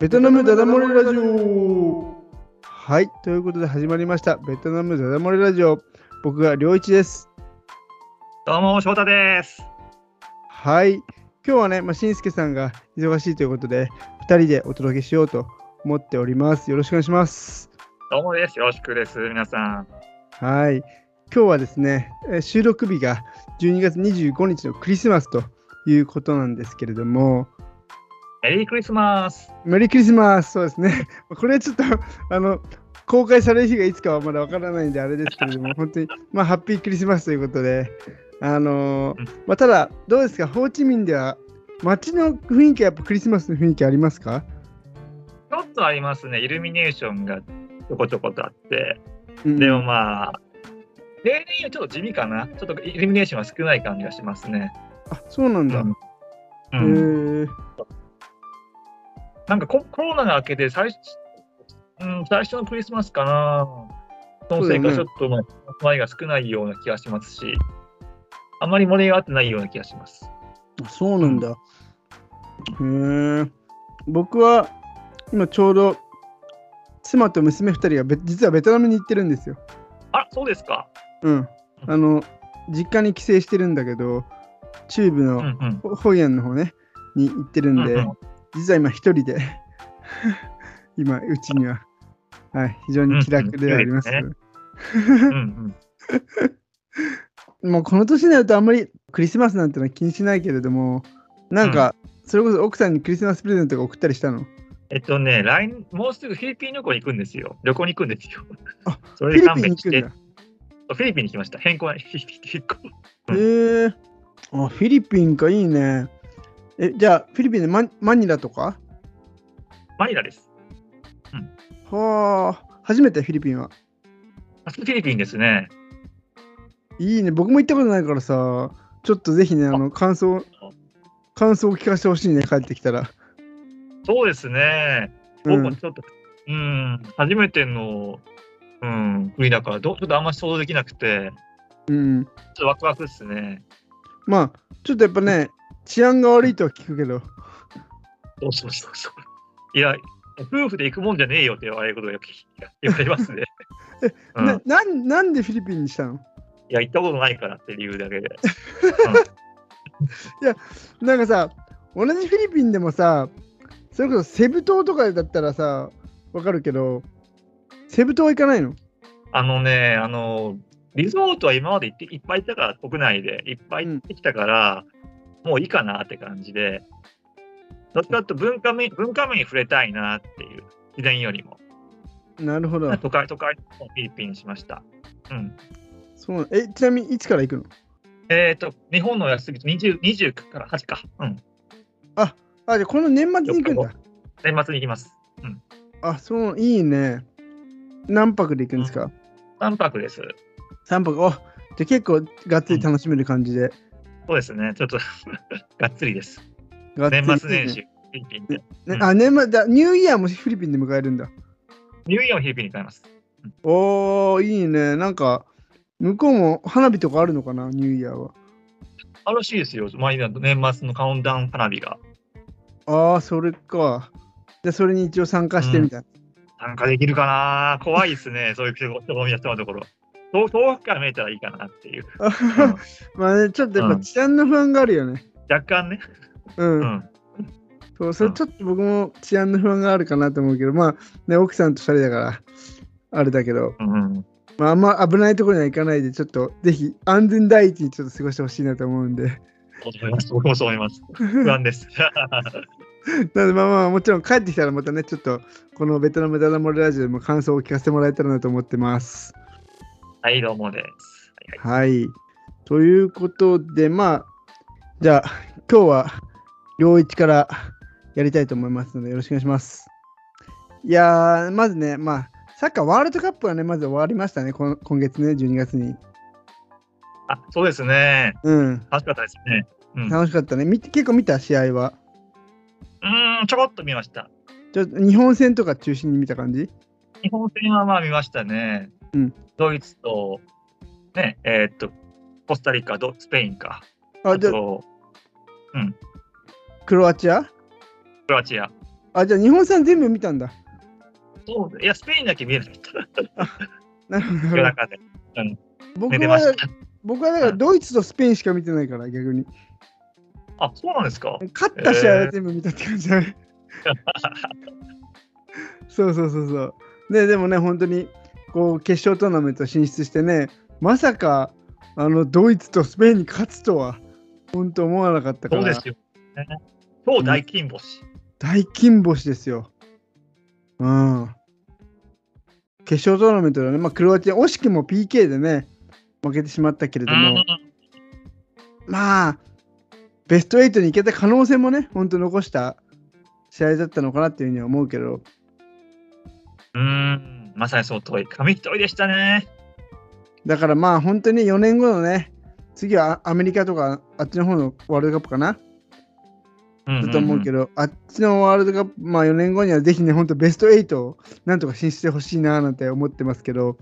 ベトナムダダ漏れラジオはい、ということで始まりました。ベトナムダダ漏れラジオ。僕が良一です。どうも、翔太です。はい、今日はね、まあ、しんすけさんが忙しいということで、2人でお届けしようと思っております。よろしくお願いします。どうもです。よろしくです。皆さん。はい、今日はですね、えー収録日が12月25日のクリスマスということなんですけれども、メリークリスマス。メリークリスマス、そうですね。これはちょっと、あの、公開される日がいつかはまだわからないんで、あれですけれども、本当に、まあ、ハッピークリスマスということで、あのーうんまあ、ただ、どうですか、ホーチミンでは、街の雰囲気はやっぱクリスマスの雰囲気ありますか、ちょっとありますね。イルミネーションがちょこちょことあって。うんでもまあ、例年よりちょっと地味かな。ちょっとイルミネーションは少ない感じがしますね。あ、そうなんだ。うんへうんーなんかココロナが明けて最初、うん、最初のクリスマスかな。そのせいかちょっとまあ、前が少ないような気がしますし、あまり盛り上がってないような気がします。あそうなんだ。へえ。僕は、今ちょうど、妻と娘2人がべ実はベトナムに行ってるんですよ。あ、そうですか。うん。あの、実家に帰省してるんだけど、中部のホイアンの方ね、に行ってるんで、うんうん実は今一人で、今、うちには、はい、非常に気楽であります。もうこの年になるとあんまりクリスマスなんてのは気にしないけれども、なんか、それこそ奥さんにクリスマスプレゼントが送ったりしたの？えっとね、来年もうすぐフィリピン旅行に行くんですよ。旅行に行くんですよ。あ それでフィリピン勘弁して。フィリピンに来ました。変更 へえあ、フィリピンか、いいね。え、じゃあ、フィリピンでママニラとか？マニラです。はあ、初めてフィリピンは。あフィリピンですね。いいね、僕も行ったことないからさ、ちょっとぜひね、あの、感想、感想を聞かせてほしいね、帰ってきたら。そうですね。うん僕もちょっと、うん、初めての、うん、国だからど、ちょっとあんまり想像できなくて、うん。ちょっとワクワクですね。まあ、ちょっとやっぱね、治安が悪いとは聞くけど、そうそうそうそう。いや、夫婦で行くもんじゃねえよって言われることがよく言われますね。うん、ななんなんでフィリピンにしたの？いや、行ったことないからって理由だけで。なんかさ、同じフィリピンでもさ、それこそセブ島とかだったらさ、わかるけど、セブ島は行かないの？あのね、あの、リゾートは今まで行っていっぱい行ったから、国内でいっぱい行ってきたから、もういいかなって感じで、どっちかと文化面文化面に触れたいなっていう、自然よりも。なるほど。都会、都会のフィリピンにしました。うん。そうえ、ちなみにいつから行くの？えっ、と、日本の安すぎて20、20から8か。うん。あ、じゃあこの年末に行くんだ。年末に行きます。あ、そう、いいね。何泊で行くんですか、3泊です。?3 泊。あ、じゃあ結構がっつり楽しめる感じで。そうですね。ちょっと がっつりです。年末年始、フィリピンで。ねうんあ、年末だ、ニューイヤーもフィリピンで迎えるんだ。ニューイヤーもフィリピンに帰ります。おー、いいね。なんか、向こうも花火とかあるのかな、ニューイヤーは。あるらしいですよ。毎年年末のカウントダウン花火が。ああ、それか。じゃあ、それに一応参加してみたい参加できるかな怖いですね。そういう人混みやってもらうところ。遠遠くから見えたらいいかなっていう。まあね、ちょっとやっぱうん治安の不安があるよね。若干ね。うん。うん。そう、それうんちょっと僕も治安の不安があるかなと思うけど、まあ、ね、奥さんと2人だから、あれだけど、うんうん、まあ、あんま危ないところには行かないで、ちょっとぜひ安全第一にちょっと過ごしてほしいなと思うんで。そう思います。僕もそう思います。不安です。なので、まあまあ、もちろん帰ってきたらまたね、ちょっとこのベトナムダダモレラジオでも感想を聞かせてもらえたらなと思ってます。はい、どうもです。はいはいはい。ということで、まあ、じゃあ、今日は、両一からやりたいと思いますので、よろしくお願いします。いやー、まずね、まあ、サッカーワールドカップはね、まず終わりましたね、この今月ね、12月に。あ、そうですね。うん、楽しかったですね。うん、う楽しかったね。み結構見た試合は？ーん、ちょこっと見ました。ちょ日本戦とか中心に見た感じ？日本戦はまあ見ましたね。うんドイツと、ね、えーっと、コスタリカ、ドスペインか。あ、あと、クロアチア？クロアチア。あ、あ、じゃあ日本産全部見たんだ。そういや、スペインだけ見えなかった。なるほど夜中で。うん、僕は。僕はだからドイツとスペインしか見てないから逆に。あ、そうなんですか？勝った試合は全部見たって感じだね。そうそうそうそう。ね、でもね、本当にこう決勝トーナメント進出してね、まさかあのドイツとスペインに勝つとは、本当思わなかったから、そうですよ。ね、超大金星。大金星ですよ。うん。決勝トーナメントでね、まあ、クロアチア、惜しくも PK でね、負けてしまったけれども、まあ、ベスト8に行けた可能性もね、本当残した試合だったのかなっていうふうには思うけど、うん、うんまさにその通り。紙一重でしたね。だからまあ本当に4年後のね、次はアメリカとかあっちの方のワールドカップかな、だと思うけど。ど、あっちのワールドカップ、まあ4年後にはぜひね、本当ベスト8をなんとか進出してほしいななんて思ってますけど、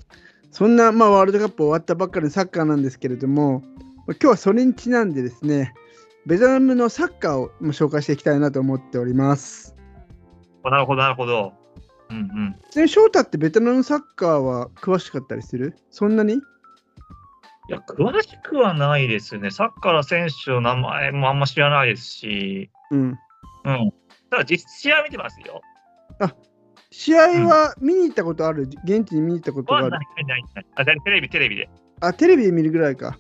そんなまあワールドカップ終わったばっかりのサッカーなんですけれども、今日はそれにちなんでですね、ベトナムのサッカーをまあ紹介していきたいなと思っております。なるほど、なるほど。うんうん。ちなみに翔太ってベトナムサッカーは詳しかったりする？そんなに？いや、詳しくはないですね。サッカーの選手の名前もあんま知らないですし、うん。うん。ただ実試合見てますよ。試合は見に行ったことある、現地に見に行ったことがある？はない。ないないあ、テレビ、テレビで。あ、テレビで見るぐらいか。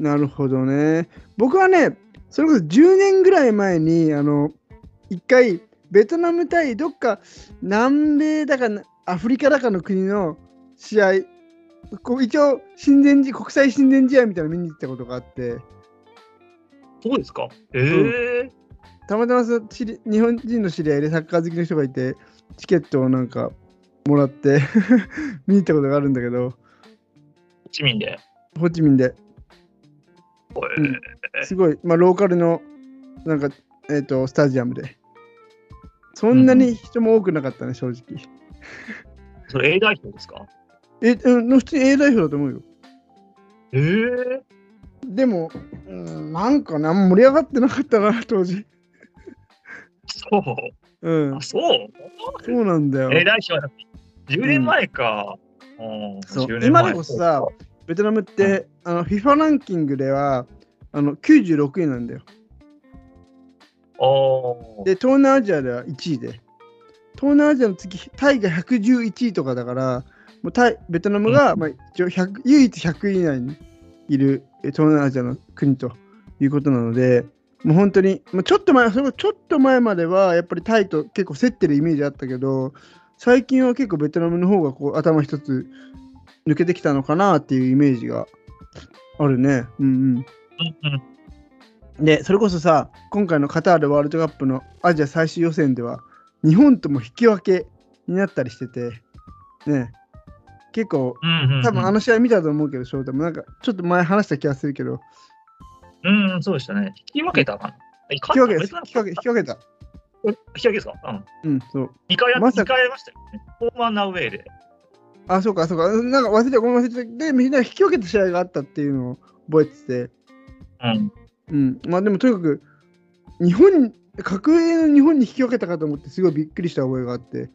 なるほどね。僕はね、それこそ10年ぐらい前に、あの、一回、ベトナム対どっか南米だかアフリカだかの国の試合、こう一応親善試、国際親善試合みたいなの見に行ったことがあって、そうですか。ええたまたまそり日本人の知り合いでサッカー好きの人がいて、チケットをなんかもらって 見に行ったことがあるんだけど、市民で。ホーチミンで。うん。すごい、まあ、ローカルのなんか、えー、とスタジアムで。そんなに人も多くなかったね、正直。それ A 代表ですか？え、うん、普通に A 代表だと思うよ。ええでも、うん、なんかね、あんま盛り上がってなかったな、当時。そう。うんあ、、そう？そうなんだよ。A 代表だ10年前か。うんそう10年前今でこそさ、ベトナムって、あの FIFA ランキングではあの96位なんだよ。で、東南アジアでは1位で。東南アジアの次、タイが111位とかだから、もうタイベトナムが、うんまあ、一応100唯一100位以内にいるえ東南アジアの国ということなので、もう本当に、まあ、ちょっと前、それちょっと前まではやっぱりタイと結構競ってるイメージあったけど、最近は結構ベトナムの方がこう頭一つ抜けてきたのかなっていうイメージがあるね。うんうん。うんうんで、それこそさ、今回のカタールワールドカップのアジア最終予選では、日本とも引き分けになったりしてて、ね、結構、うんうんうん多分あの試合見たと思うけど、翔太もなんかちょっと前話した気がするけど、うん、そうでしたね。引き分けたかな？引引き分けです、引き分け、引き分けた。引き分けですか？うん。うん、そう。2回や、まさか二回やりましたよね。ホームアンナウェイで。あ、そうか、そうか。なんか忘れてた、ごめん忘れてた。で、みんな引き分けた試合があったっていうのを覚えてて、うん。うん。まあでもとにかく、日本、格上の日本に引き分けたかと思って、すごいびっくりした覚えがあって、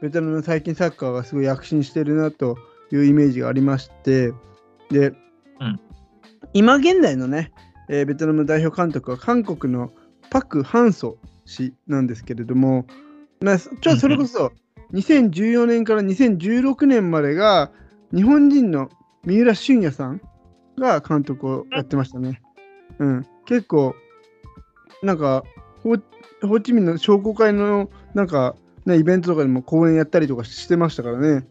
ベトナムの最近サッカーがすごい躍進してるなというイメージがありまして、で、うん今現代のね、えーベトナム代表監督は韓国のパク・ハンソ氏なんですけれども、まあ、ちょそれこそ2014年から2016年までが日本人の三浦俊也さんが監督をやってましたね。うん、結構、なんかホー、チミンの商工会のなんか、ね、イベントとかでも講演やったりとかしてましたからね、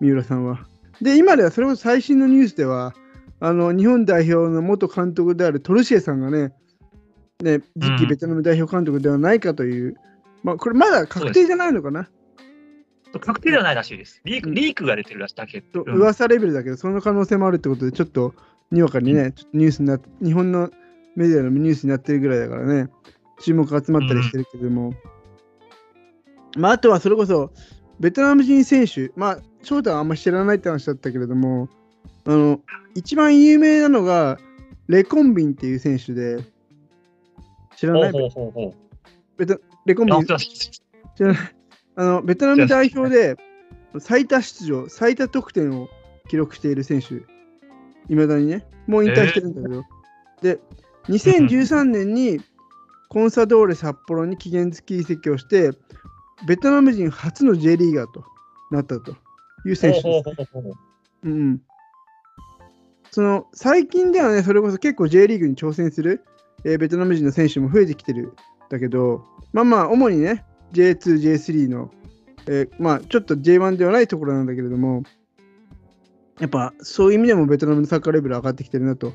三浦さんは。で、今ではそれこそ最新のニュースでは、あの日本代表の元監督であるトルシエさんがね、ね次期うんベトナム代表監督ではないかという、まあ、これまだ確定じゃないのかな、確定ではないらしいです。リーク,、うんリークが出てるらしいだけ。とうん噂レベルだけど、その可能性もあるってことで、ちょっとにわかにね、ちょっとニュースになっ日本のメディアのニュースになってるぐらいだからね、注目が集まったりしてるけども、まあ、あとはそれこそ、ベトナム人選手、まあ、翔太はあんまり知らないって話だったけれども、あの一番有名なのが、レコンビンっていう選手で、知らない？ほうほうほう。ベトレコンビあニあのベトナム代表で最多出場、最多得点を記録している選手、いまだにね、もう引退してるんだけど、で、2013年にコンサドーレ札幌に期限付き移籍をして、ベトナム人初の J リーガーとなったという選手です。うん、その最近ではね、それこそ結構 J リーグに挑戦する、えーベトナム人の選手も増えてきてるんだけど、まあまあ、主にね、J2、J3 の、えーまあ、ちょっと J1 ではないところなんだけれども、やっぱそういう意味でもベトナムのサッカーレベル上がってきてるなと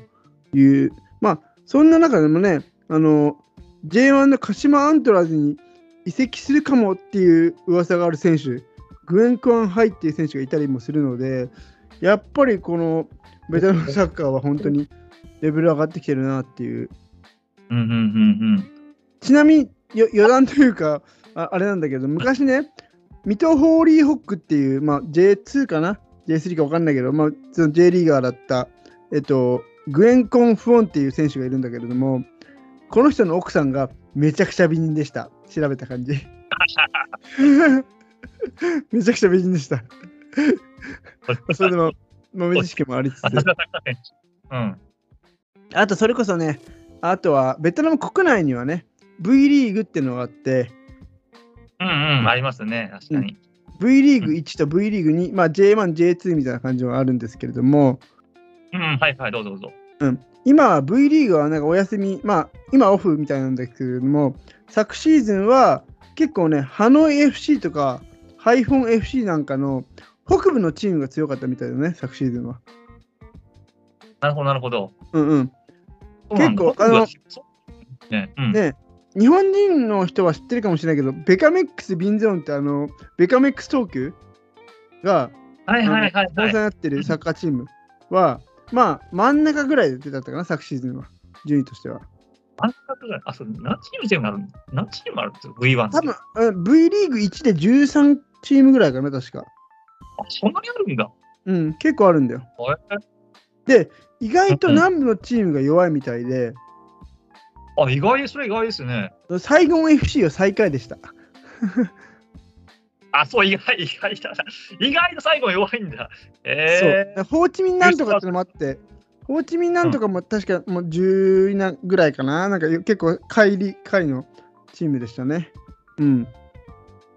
いう、まあ、そんな中でもね、あの J1 の鹿島アントラーズに移籍するかもっていう噂がある選手、グエン・クアン・ハイっていう選手がいたりもするので、やっぱりこのベトナムサッカーは本当にレベル上がってきてるなっていう。うんうんうんちなみによ余談というかあ、あれなんだけど、昔ね、水戸ホーリーホックっていう、まあ、J2 かな ?J3 か分かんないけど、まあ、その J リーガーだった、えっと、グエン・コン・フォンっていう選手がいるんだけれども、この人の奥さんがめちゃくちゃ美人でした。調べた感じ。めちゃくちゃ美人でした。うん。それでも豆知識もありつつ。うん。あとそれこそね、あとはベトナム国内にはね、V リーグっていうのがあって、うんうん、ありますね、確かに。V リーグ1と V リーグ2、まあ、J1、J2 みたいな感じはあるんですけれども、うん、はいはい、どうぞどうぞ。今は V リーグはなんかお休み、まあ今オフみたいなんですけれども、昨シーズンは結構ね、ハノイ FC とかハイフォン FC なんかの北部のチームが強かったみたいだね、昨シーズンは。なるほど、なるほど。うんうん。結構あの、ね、うん。ね日本人の人は知ってるかもしれないけど、ベカメックス・ビンゾーンってあの、ベカメックス東急がはいはいはいはい。なってるサッカーチームは、まあ真ん中ぐらいでだったかな、昨シーズンは、順位としては。あんなぐらいあ、そう、何チーム全部あるの何チームあるんですか ?V1 って。多分うん V リーグ1で13チームぐらいかな、確か。あ、そんなにあるんだ。うん、結構あるんだよ。えで、意外と南部のチームが弱いみたいで、あ、意外です、それ意外ですね。サイゴン FC は最下位でした。あ、そう、意外、意外だな。意外と最後弱いんだ。えそう。ホーチミンなんとかってのもあって、ホーチミンなんとかも確かもう10位なぐらいかな。なんか結構下位り下位のチームでしたね。うん。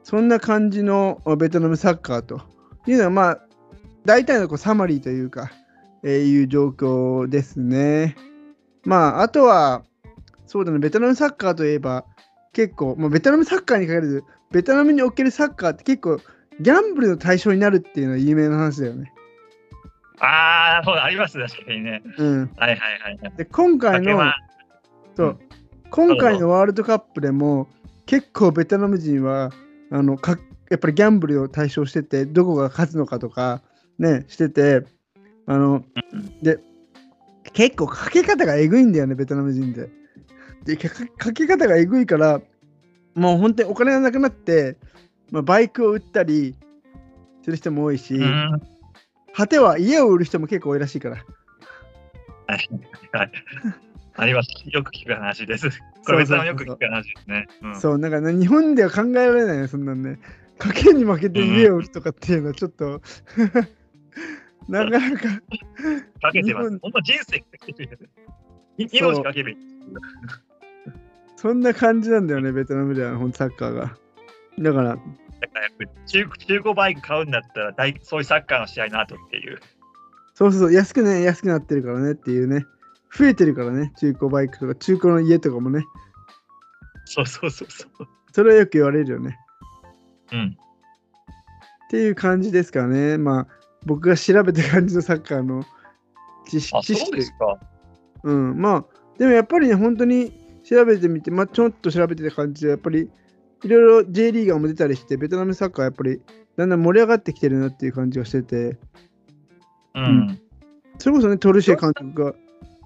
そんな感じのベトナムサッカーというのは、まあ、大体のこうサマリーというか、えーいう状況ですね。まあ、あとは、そうだね、ベトナムサッカーといえば、結構、まあ、ベトナムサッカーに限らず、ベトナムにおけるサッカーって結構、ギャンブルの対象になるっていうのは有名な話だよね。ー、あー、そうあります、確かにね。うん。はいはいはいはい。で、今回の、そう、今回のワールドカップでも、結構ベトナム人は、あのかやっぱりギャンブルを対象してて、どこが勝つのかとか、ね、してて、あの、うんで、結構かけ方がえぐいんだよね、ベトナム人で。で、かかけ方がえぐいから、もう本当にお金がなくなって、まあ、バイクを売ったりする人も多いし、うん。果ては家を売る人も結構多いらしいから。はいはい。あります。よく聞く話です。これ、別によく聞く話ですね。うんそう、なんかね、日本では考えられないね、そんなんね。賭けに負けて家を売るとかっていうのはちょっと、なかなか、かけてます。日本本当人生かけてる。い命かける。そんな感じなんだよね、ベトナムでは、ほんとサッカーが。だから、だからやっぱり中中古バイク買うんだったら大、そういうサッカーの試合の後っていう。そうそうそう、安くね、安くなってるからねっていうね。増えてるからね、中古バイクとか、中古の家とかもね。そうそうそうそう。それはよく言われるよね。うん。っていう感じですからね。まあ、僕が調べた感じのサッカーの知識あ、知識そうですか。うん、まあ、でもやっぱりね、本当に調べてみて、まあ、ちょっと調べてた感じで、やっぱりいろいろ J リーガーも出たりして、ベトナムサッカーやっぱりだんだん盛り上がってきてるなっていう感じがしてて、うん。それこそね、トルシエ監督が、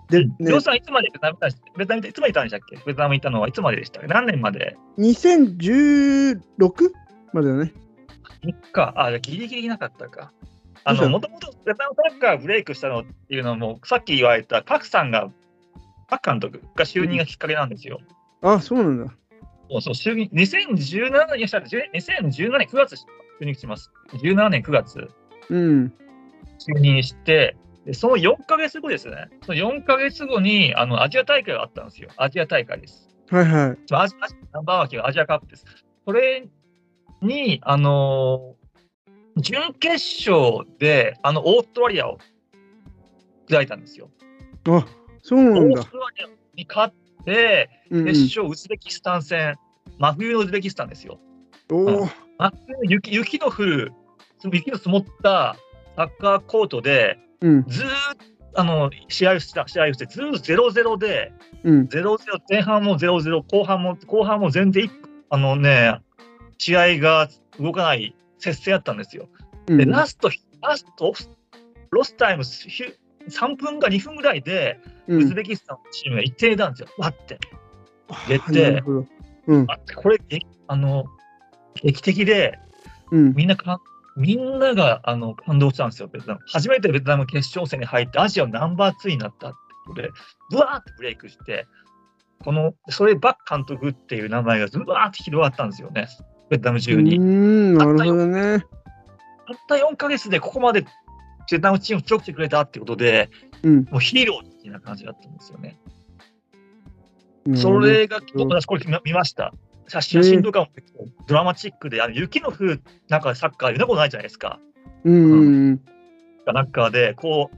で、ねりょう、さん、いつまでベトナムベトナムいつまでいたんでしたっけ？ベトナムにいたのはいつまででした何年まで？2016までだね。いっか。あ、じゃあギリギリいなかったか。あの、もともとベトナムサッカーがブレイクしたのっていうのも、さっき言われたパクさんが、パク監督が就任がきっかけなんですよ。あ、そうなんだ。そうそう、就任、2017年、2017年9月就任します。17年9月。うん。就任して、でその4か月後ですね。その4か月後にあのアジア大会があったんですよ。アジア大会です。はいはい。アジアナンバーワンはアジアカップです。それに、あのー、準決勝で、あの、オーストラリアを砕いたんですよ。あ、そうなんだ。オーストに勝って、決勝、ウズベキスタン戦、真冬のウズベキスタンですよ。お真冬雪雪の降る、雪の積もったサッカーコートで、うん、ずっとあの試合をした試合をして、ずっと0-0で、うん、0-0、前半も0-0、後半も後半も全然あのね、試合が動かない接戦やったんですよ。うん、で、ラスト、ラスト、ロスタイム3分か2分ぐらいで、ウズベキスタンのチームが一定なんですよ、わって。出て、うん、あこれ、あの、劇的で、うん、みんなかみんながあの感動したんですよ、ベトナム。初めてベトナム決勝戦に入って、アジアナンバー2になったってことで、ブワーってブレイクして、この、それバック監督っていう名前がずわーって広がったんですよね、ベトナム中に。うん、なるほどね。たった4か月でここまでベトナムチームを強くしてくれたってことで、うん、もうヒーロー的な感じだったんですよね。それが、私これ見ました。写真とかもドラマチックで、あの雪の降るなんかサッカー、見たことないじゃないですか。うん。うん、なんかで、こう、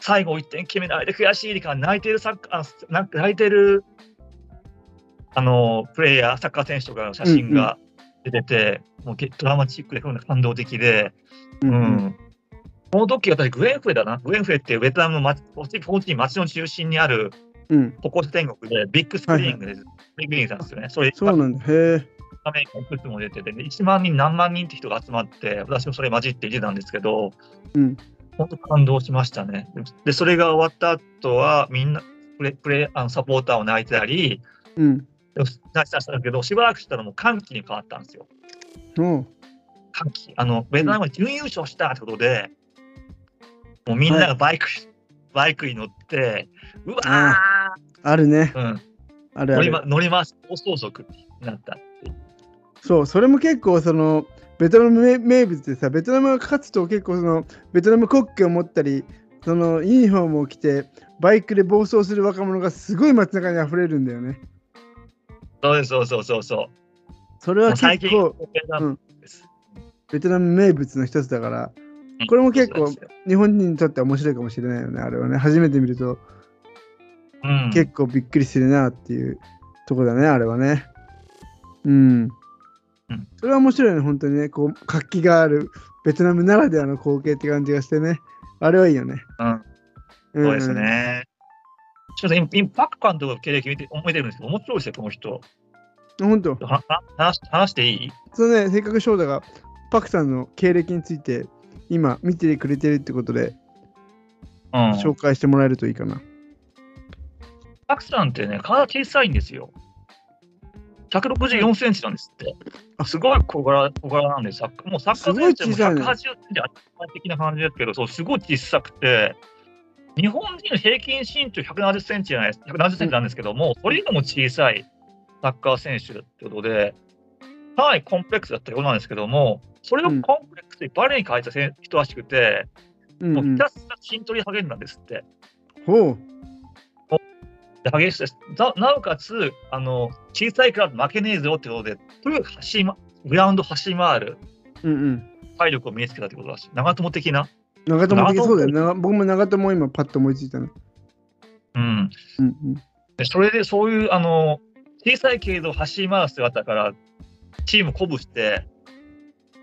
最後1点決められて悔しいから泣いてるサッカー、なんか泣いてるあのプレイヤー、サッカー選手とかの写真が出てて、うんうん、もうドラマチックで感動的で、うん、うん、この時私、グエンフエだな、グエンフエってベトナムの町町の中心にある歩行者天国でビッグスクリーンで、ビッグリーンなんですよね。それそうなんだ。へえ。アメリカいくつも出てて、1万人、何万人って人が集まって、私もそれ混じっていてたんですけど、うん、本当感動しましたね。で、それが終わった後は、みんな、プレプレあのサポーターを泣いてたり、うん、泣いてたんだけど、しばらくしたらもう歓喜に変わったんですよ。うん、歓喜。あの、ベトナムが準優勝したってことで、もうみんながバイク、はい、バイクに乗って、うわああるね。うん。あるある。乗ります。放送族になったそう、それも結構その、ベトナム名物でさ、ベトナムが勝つと結構その、ベトナム国旗を持ったり、そのユニフォームを着て、バイクで暴走する若者がすごい街中に溢れるんだよね。そうそうそうそうそう。それは結構、うん、ベトナム名物の一つだから、これも結構日本人にとっては面白いかもしれないよね、あれはね。初めて見ると、うん、結構びっくりするなっていうとこだね、あれはね。うん。それは面白いね、本当にね。こう、活気があるベトナムならではの光景って感じがしてね。あれはいいよね。うん。そうですね。ちょっとインパク監督の経歴見て思い出るんですけど、面白いですよ、この人。本当話話していい？そうね、せっかく翔太がパクさんの経歴について今見てくれてるってことで、うん、紹介してもらえるといいかな。パクさんってね、体小さいんですよ。164センチなんですって。すごい小柄小柄なんで、サッもうサッカー選手も180センチ当たり的な感じですけど、そうすごい小さくて、日本人の平均身長170センチじゃないです、170センチなんですけども、それ以上も小さいサッカー選手ってことで、かなりコンプレックスだったようなんですけども、それをコンプレックスにバレエに変えた人らしくて、うん、もうひたすら筋トレ励んだんですって。ほう。激しいです。なおかつあの、小さいから負けねえぞってことで、とにかく走り、ま、グラウンド走り回る体力を身につけたってことだし、長友的な。長友的そうだよね。僕も長友今パッと思いついたの。うん。うんうん、でそれでそういうあの小さいけど走り回る姿からチーム鼓舞して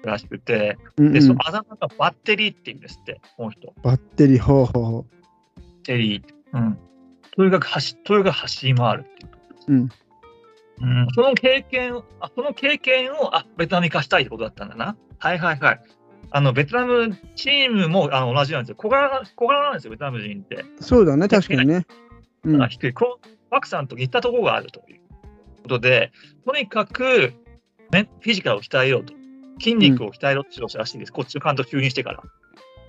らしくて、うんうん、でそのあだ名がバッテリーって言うんですって、この人。バッテリー、ほうほうほう。バッテリー。うん。とにかく走とにかく走り回るっていう。うんうん、その経験あ、その経験をあベトナムに生かしたいってことだったんだな。はいはいはい。あのベトナムチームもあの同じなんですよ。小柄小柄なんですよ、ベトナム人って。そうだね、確かにね。うん、低い。このバクさんと似たところがあるということで、とにかく、ね、フィジカルを鍛えようと。筋肉を鍛えろって話らしいです。うん、こっちの監督就任してか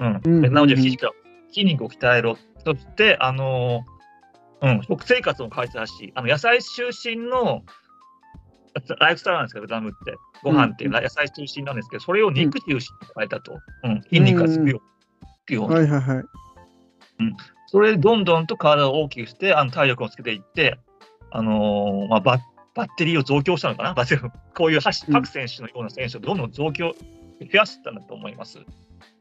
ら。うん。ベトナム人フィジカル、筋肉を鍛えろ。そして、あのーうん、食生活も変えてたし、あの野菜中心のライフスタイルなんですけど、ベトナムって。ご飯っていうのは野菜中心なんですけど、それを肉中心に変えたと。うん、筋肉がつくように。はいはいはい。それでどんどんと体を大きくして、あの体力をつけていって、あのーまあ、バッバッテリーを増強したのかな、こういう各選手のような選手をどんどん増強、増やしたんだと思います。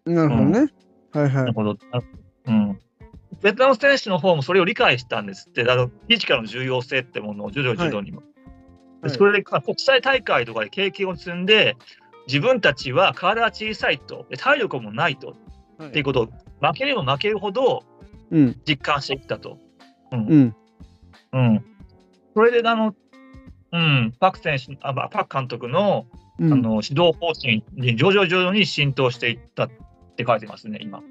なるほどね。はいは。ないるほど。うん。ベトナム選手の方もそれを理解したんですって、あのフィジカルの重要性ってものを徐々に徐々にも。はいでそれでか国際大会とかで経験を積んで、自分たちは体が小さいと、で体力もないと、はいっていうことを負ければ負けるほどうん。実感してきたと。うんうん。うん。それで、あの、うん、パク選手、あまあパク監督の,、うんあの指導方針に徐々徐々に浸透していったって書いてますね、今。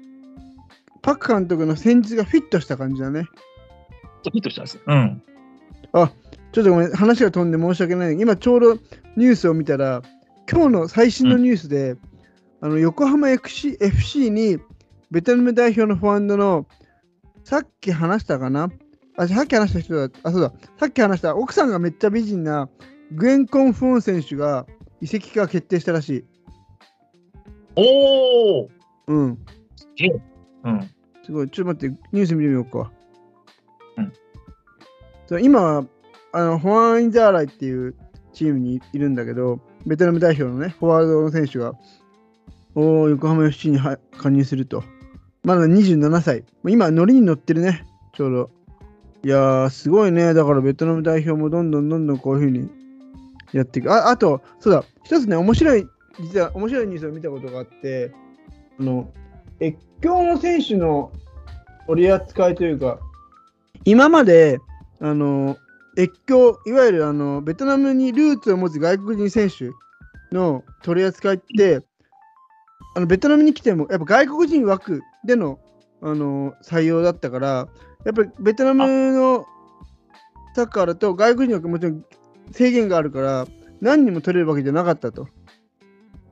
パク監督の戦術がフィットした感じだね。ちょっとヒットしたんですよ。うん。ちょっとごめん、話が飛んで申し訳ない。今ちょうどニュースを見たら、今日の最新のニュースで、あの横浜 FC, FC にベトナム代表のフォワンドのさっき話したかな？あ、さっき話した人だ。あ、そうだ。さっき話した奥さんがめっちゃ美人なグエン・コン・フォン選手が移籍が決定したらしい。おおうん。うん。すごい。ちょっと待って、ニュース見てみようか。うんそう今は、あの、ホアン・インザーライっていうチームにいるんだけど、ベトナム代表のね、フォワードの選手が、おー横浜 FC には加入すると。まだ27歳。今、ノリに乗ってるね、ちょうど。いやー、すごいね。だから、ベトナム代表もどんどんどんどんこういうふうにやっていく。ああと、そうだ、一つね、面白い、実は面白いニュースを見たことがあって、あの、越境の選手の取り扱いというか、今まで、あの、越境、いわゆるあのベトナムにルーツを持つ外国人選手の取り扱いって、あのベトナムに来ても、やっぱ外国人枠でのあの採用だったから、やっぱりベトナムのサッカーだと外国人枠もちろん制限があるから、何人も取れるわけじゃなかったと。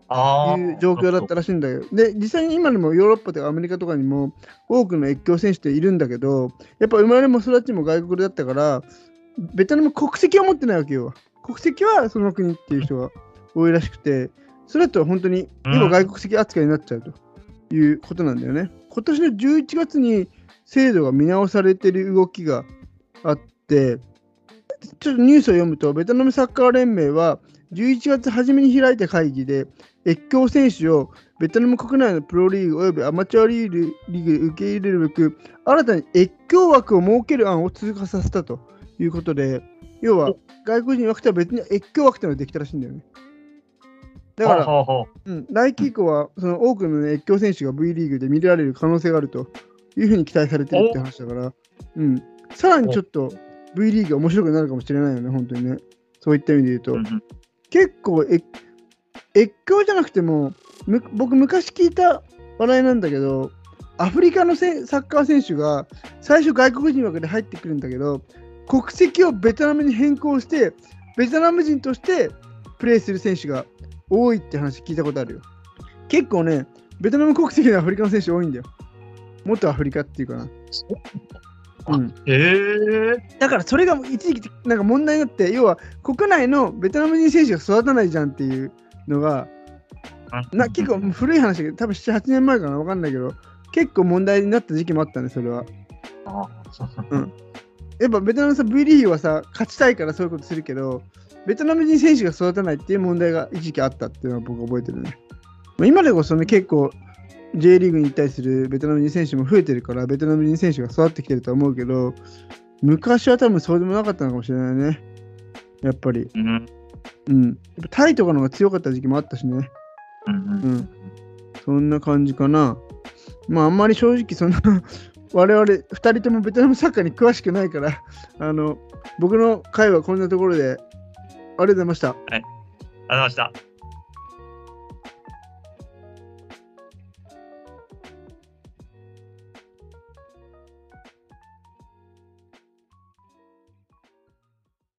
いう状況だったらしいんだよ。で、実際に今でもヨーロッパとかアメリカとかにも多くの越境選手っているんだけど、やっぱ生まれも育ちも外国だったから、ベトナム国籍を持ってないわけよ。国籍はその国っていう人が多いらしくて、それだと本当にうん今外国籍扱いになっちゃうということなんだよね。今年の11月に制度が見直されてる動きがあって、ちょっとニュースを読むと、ベトナムサッカー連盟は11月初めに開いた会議で、越境選手をベトナム国内のプロリーグおよびアマチュアリーグリーグで受け入れるべく、新たに越境枠を設ける案を通過させたということで、要は外国人枠とは別に越境枠というのができたらしいんだよね。だから、うん、来季以降はその多くの、ね、越境選手が V リーグで見られる可能性があるというふうに期待されてるって話だから、うん、さらにちょっと V リーグが面白くなるかもしれないよね、本当にね。そういった意味で言うと。結構え越境じゃなくてもむ僕昔聞いた話題なんだけどアフリカのせサッカー選手が最初外国人枠で入ってくるんだけど国籍をベトナムに変更してベトナム人としてプレーする選手が多いって話聞いたことあるよ。結構ねベトナム国籍のアフリカの選手多いんだよ元アフリカっていうかな、あうん、へえ。だからそれが一時期なんか問題になって要は国内のベトナム人選手が育たないじゃんっていうのがな結構古い話だけど多分78年前かな分かんないけど結構問題になった時期もあったねそれは。あ。そうやっぱベトナムさ V リーグはさ勝ちたいからそういうことするけどベトナム人選手が育たないっていう問題が一時期あったっていうのは僕覚えてるね、まあ、今でこそね結構 J リーグに対するベトナム人選手も増えてるからベトナム人選手が育ってきてるとは思うけど昔は多分そうでもなかったのかもしれないねやっぱりうんうんやっぱタイとかの方が強かった時期もあったしねうんうんうん。そんな感じかな。まあ、あんまり正直、そんな、我々2人ともベトナムサッカーに詳しくないから、あの、僕の会はこんなところで、ありがとうございました。ありがとうございました。